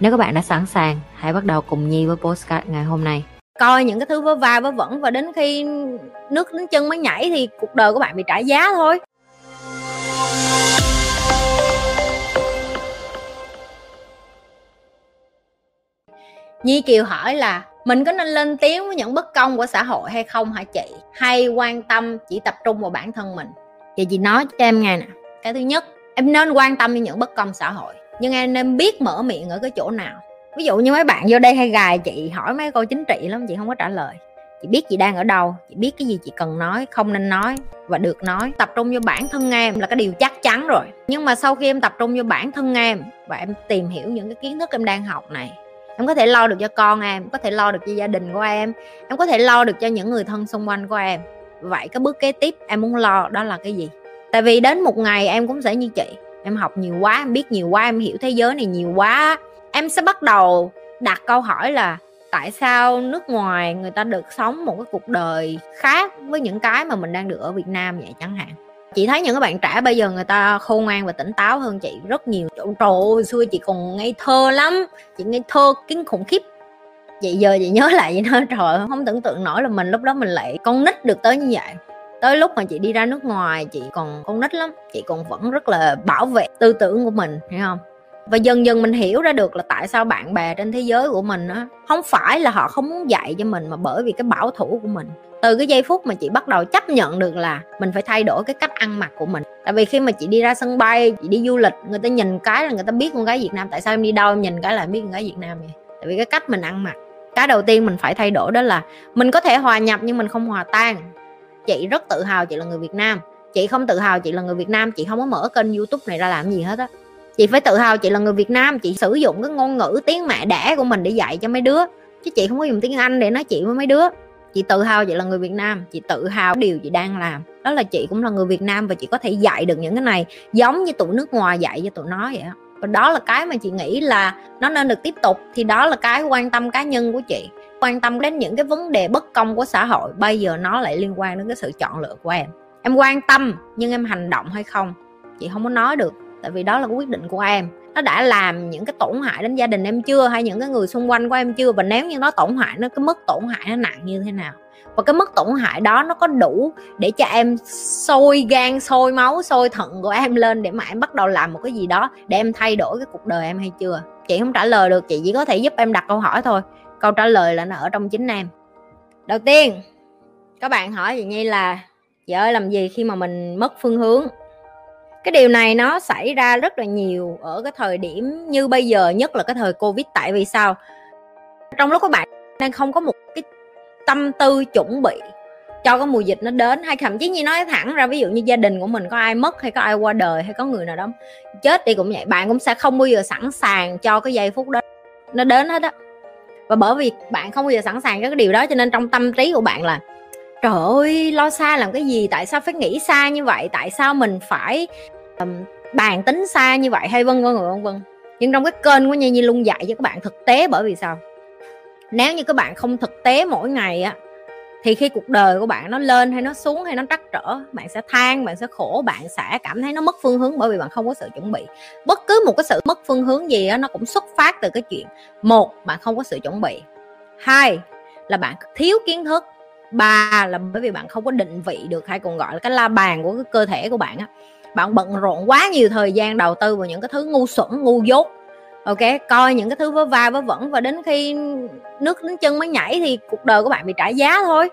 Nếu các bạn đã sẵn sàng, hãy bắt đầu cùng Nhi với postcard ngày hôm nay. Coi những cái thứ vớ va vớ vẩn và đến khi nước đến chân mới nhảy thì cuộc đời của bạn bị trả giá thôi. Nhi Kiều hỏi là mình có nên lên tiếng với những bất công của xã hội hay không hả chị? Hay quan tâm chỉ tập trung vào bản thân mình? Thì chị nói cho em nghe nè. Cái thứ nhất, em nên quan tâm đến những bất công xã hội nhưng em nên biết mở miệng ở cái chỗ nào. Ví dụ như mấy bạn vô đây hay gài chị, hỏi mấy câu chính trị lắm, chị không có trả lời. Chị biết chị đang ở đâu, chị biết cái gì chị cần nói, không nên nói và được nói. Tập trung vô bản thân em là cái điều chắc chắn rồi. Nhưng mà sau khi em tập trung vô bản thân em và em tìm hiểu những cái kiến thức em đang học này, em có thể lo được cho con em, có thể lo được cho gia đình của em em có thể lo được cho những người thân xung quanh của em. Vậy cái bước kế tiếp em muốn lo đó là cái gì? Tại vì đến một ngày em cũng sẽ như chị em học nhiều quá, em biết nhiều quá, em hiểu thế giới này nhiều quá. Em sẽ bắt đầu đặt câu hỏi là tại sao nước ngoài người ta được sống một cái cuộc đời khác với những cái mà mình đang được ở Việt Nam vậy chẳng hạn? Chị thấy những các bạn trẻ bây giờ người ta khôn ngoan và tỉnh táo hơn chị rất nhiều. Trời ơi xưa chị còn ngây thơ lắm, chị ngây thơ kinh khủng khiếp. Vậy giờ chị nhớ lại vậy đó trời không tưởng tượng nổi là mình lúc đó mình lại con nít được tới như vậy tới lúc mà chị đi ra nước ngoài, chị còn con nít lắm. Chị còn vẫn rất là bảo vệ tư tưởng của mình hiểu không? Và dần dần mình hiểu ra được là tại sao bạn bè trên thế giới của mình á, không phải là họ không muốn dạy cho mình mà bởi vì cái bảo thủ của mình. Từ cái giây phút mà chị bắt đầu chấp nhận được là mình phải thay đổi cái cách ăn mặc của mình. Tại vì khi mà chị đi ra sân bay, chị đi du lịch, người ta nhìn cái là người ta biết con gái việt nam. Tại sao em đi đâu em nhìn cái là em biết con gái việt nam vậy? Tại vì cái cách mình ăn mặc. Cái đầu tiên mình phải thay đổi đó là mình có thể hòa nhập nhưng mình không hòa tan chị rất tự hào chị là người Việt Nam. Chị không tự hào chị là người Việt Nam, chị không có mở kênh YouTube này ra làm gì hết á. Chị phải tự hào chị là người Việt Nam, chị sử dụng cái ngôn ngữ tiếng mẹ đẻ của mình để dạy cho mấy đứa. Chứ chị không có dùng tiếng Anh để nói chuyện với mấy đứa. Chị tự hào chị là người Việt Nam, chị tự hào điều chị đang làm. Đó là chị cũng là người Việt Nam và chị có thể dạy được những cái này giống như tụi nước ngoài dạy cho tụi nó vậy đó và đó là cái mà chị nghĩ là nó nên được tiếp tục, thì đó là cái quan tâm cá nhân của chị quan tâm đến những cái vấn đề bất công của xã hội, bây giờ nó lại liên quan đến cái sự chọn lựa của em. Em quan tâm nhưng em hành động hay không? Chị không có nói được, tại vì đó là quyết định của em. Nó đã làm những cái tổn hại đến gia đình em chưa, hay những cái người xung quanh của em chưa? Và nếu như nó tổn hại, nó cái mức tổn hại nó nặng như thế nào? Và cái mức tổn hại đó nó có đủ để cho em sôi gan, sôi máu, sôi thận của em lên để mà em bắt đầu làm một cái gì đó để em thay đổi cái cuộc đời em hay chưa? Chị không trả lời được, chị chỉ có thể giúp em đặt câu hỏi thôi câu trả lời là nó ở trong chính em. Đầu tiên, các bạn hỏi chị nhi là, chị ơi, làm gì khi mà mình mất phương hướng? Cái điều này nó xảy ra rất là nhiều ở cái thời điểm như bây giờ, nhất là cái thời covid. Tại vì sao? Trong lúc các bạn đang không có một cái tâm tư chuẩn bị cho cái mùa dịch nó đến, hay thậm chí như nói thẳng ra, ví dụ như gia đình của mình có ai mất, hay có ai qua đời, hay có người nào đó chết đi cũng vậy, bạn cũng sẽ không bao giờ sẵn sàng cho cái giây phút đó nó đến hết á và bởi vì bạn không bao giờ sẵn sàng cái điều đó cho nên trong tâm trí của bạn là trời ơi lo xa làm cái gì? Tại sao phải nghĩ xa như vậy? Tại sao mình phải um, bàn tính xa như vậy? Hay vân vân vân vân. Nhưng trong cái kênh của Nhi Nhi luôn dạy cho các bạn thực tế bởi vì sao? Nếu như các bạn không thực tế mỗi ngày á thì khi cuộc đời của bạn nó lên hay nó xuống hay nó trắc trở bạn sẽ than bạn sẽ khổ bạn sẽ cảm thấy nó mất phương hướng bởi vì bạn không có sự chuẩn bị. Bất cứ một cái sự mất phương hướng gì đó, nó cũng xuất phát từ cái chuyện một bạn không có sự chuẩn bị. Hai là bạn thiếu kiến thức. Ba là bởi vì bạn không có định vị được hay còn gọi là cái la bàn của cái cơ thể của bạn á bạn bận rộn quá nhiều thời gian đầu tư vào những cái thứ ngu xuẩn ngu dốt ok coi những cái thứ vớ va vớ vẩn và đến khi nước đến chân mới nhảy thì cuộc đời của bạn bị trả giá thôi.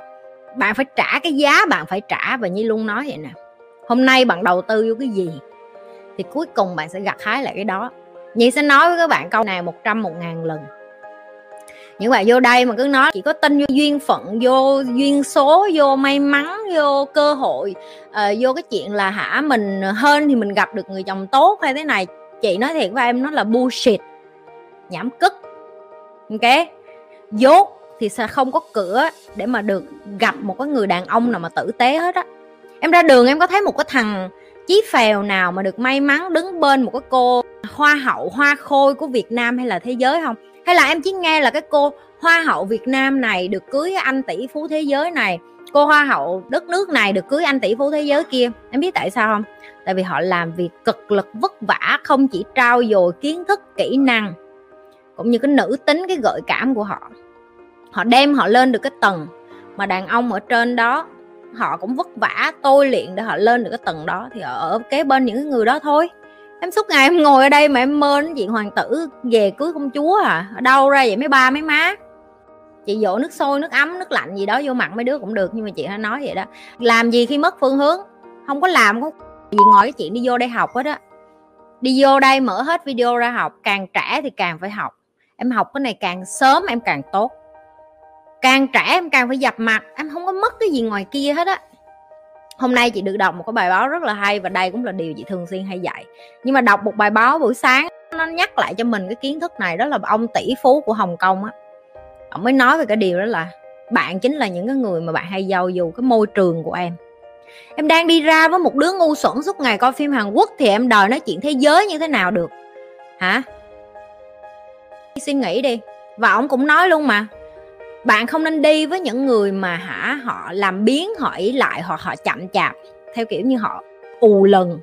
Bạn phải trả cái giá bạn phải trả và như luôn nói vậy nè. Hôm nay bạn đầu tư vô cái gì thì cuối cùng bạn sẽ gặt hái lại cái đó. Nhi sẽ nói với các bạn câu này một trăm một ngàn lần. Những bạn vô đây mà cứ nói chỉ có tin vô duyên phận vô duyên số vô may mắn vô cơ hội uh, vô cái chuyện là hả mình hơn thì mình gặp được người chồng tốt hay thế này chị nói thiệt với em nó là bullshit. Nhảm cức, ok? Dốt thì sẽ không có cửa để mà được gặp một cái người đàn ông nào mà tử tế hết á. Em ra đường em có thấy một cái thằng chí phèo nào mà được may mắn đứng bên một cái cô hoa hậu hoa khôi của việt nam hay là thế giới không? Hay là em chỉ nghe là cái cô hoa hậu việt nam này được cưới anh tỷ phú thế giới này cô hoa hậu đất nước này được cưới anh tỷ phú thế giới kia? Em biết tại sao không? Tại vì họ làm việc cực lực vất vả, không chỉ trao dồi kiến thức, kỹ năng, cũng như cái nữ tính, cái gợi cảm của họ. Họ đem họ lên được cái tầng mà đàn ông ở trên đó, họ cũng vất vả, tôi luyện để họ lên được cái tầng đó, thì ở kế bên những người đó thôi. Em suốt ngày em ngồi ở đây mà em mơ đến chuyện hoàng tử về cưới công chúa à ở đâu ra vậy mấy ba mấy má? Chị dỗ nước sôi, nước ấm, nước lạnh gì đó vô mặt mấy đứa cũng được, nhưng mà chị đã nói vậy đó, làm gì khi mất phương hướng? Không có làm không vì ngồi cái chuyện đi vô đây học hết á. Đi vô đây mở hết video ra học, càng trẻ thì càng phải học. Em học cái này càng sớm em càng tốt. Càng trẻ em càng phải dập mặt, em không có mất cái gì ngoài kia hết á. Hôm nay chị được đọc một cái bài báo rất là hay và đây cũng là điều chị thường xuyên hay dạy. Nhưng mà đọc một bài báo buổi sáng, nó nhắc lại cho mình cái kiến thức này, đó là ông tỷ phú của hồng kông á. Ông mới nói về cái điều đó là bạn chính là những cái người mà bạn hay giao dù cái môi trường của em em đang đi ra với một đứa ngu xuẩn suốt ngày coi phim hàn quốc thì em đòi nói chuyện thế giới như thế nào được. Hả? Suy nghĩ đi. Và ông cũng nói luôn mà. Bạn không nên đi với những người mà hả, họ làm biến, họ ý lại, hoặc họ chậm chạp, theo kiểu như họ ù lần.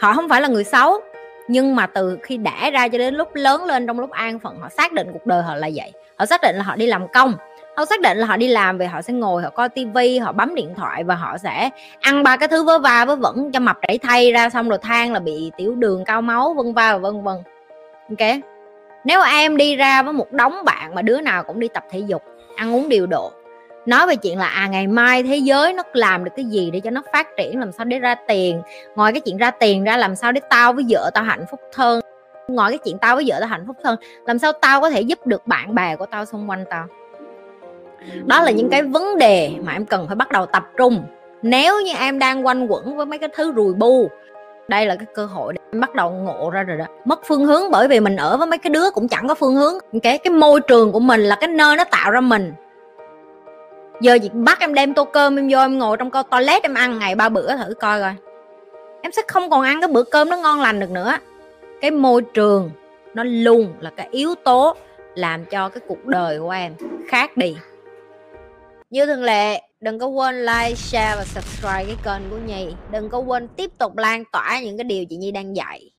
Họ không phải là người xấu, nhưng mà từ khi đẻ ra cho đến lúc lớn lên, trong lúc an phận, họ xác định cuộc đời họ là vậy. Họ xác định là họ đi làm công họ xác định là họ đi làm về họ sẽ ngồi, họ coi tivi họ bấm điện thoại và họ sẽ ăn ba cái thứ vớ va vớ vẩn cho mập đẩy thay ra xong rồi than là bị tiểu đường cao máu, vân va và vân vân. Ok? Nếu em đi ra với một đống bạn mà đứa nào cũng đi tập thể dục, ăn uống điều độ, nói về chuyện là à ngày mai thế giới nó làm được cái gì để cho nó phát triển, làm sao để ra tiền? Ngoài cái chuyện ra tiền ra làm sao để tao với vợ tao hạnh phúc hơn? Ngoài cái chuyện tao với vợ tao hạnh phúc hơn, làm sao tao có thể giúp được bạn bè của tao xung quanh tao? Đó là những cái vấn đề mà em cần phải bắt đầu tập trung. Nếu như em đang quanh quẩn với mấy cái thứ rùi bu, đây là cái cơ hội để em bắt đầu ngộ ra rồi đó. Mất phương hướng bởi vì mình ở với mấy cái đứa cũng chẳng có phương hướng. Cái cái môi trường của mình là cái nơi nó tạo ra mình. Giờ chị bắt em đem tô cơm em vô em ngồi trong co, toilet em ăn ngày ba bữa thử coi coi. Em sẽ không còn ăn cái bữa cơm nó ngon lành được nữa. Cái môi trường nó luôn là cái yếu tố làm cho cái cuộc đời của em khác đi như thường lệ, đừng có quên like, share và subscribe cái kênh của nhi. Đừng có quên tiếp tục lan tỏa những cái điều chị nhi đang dạy.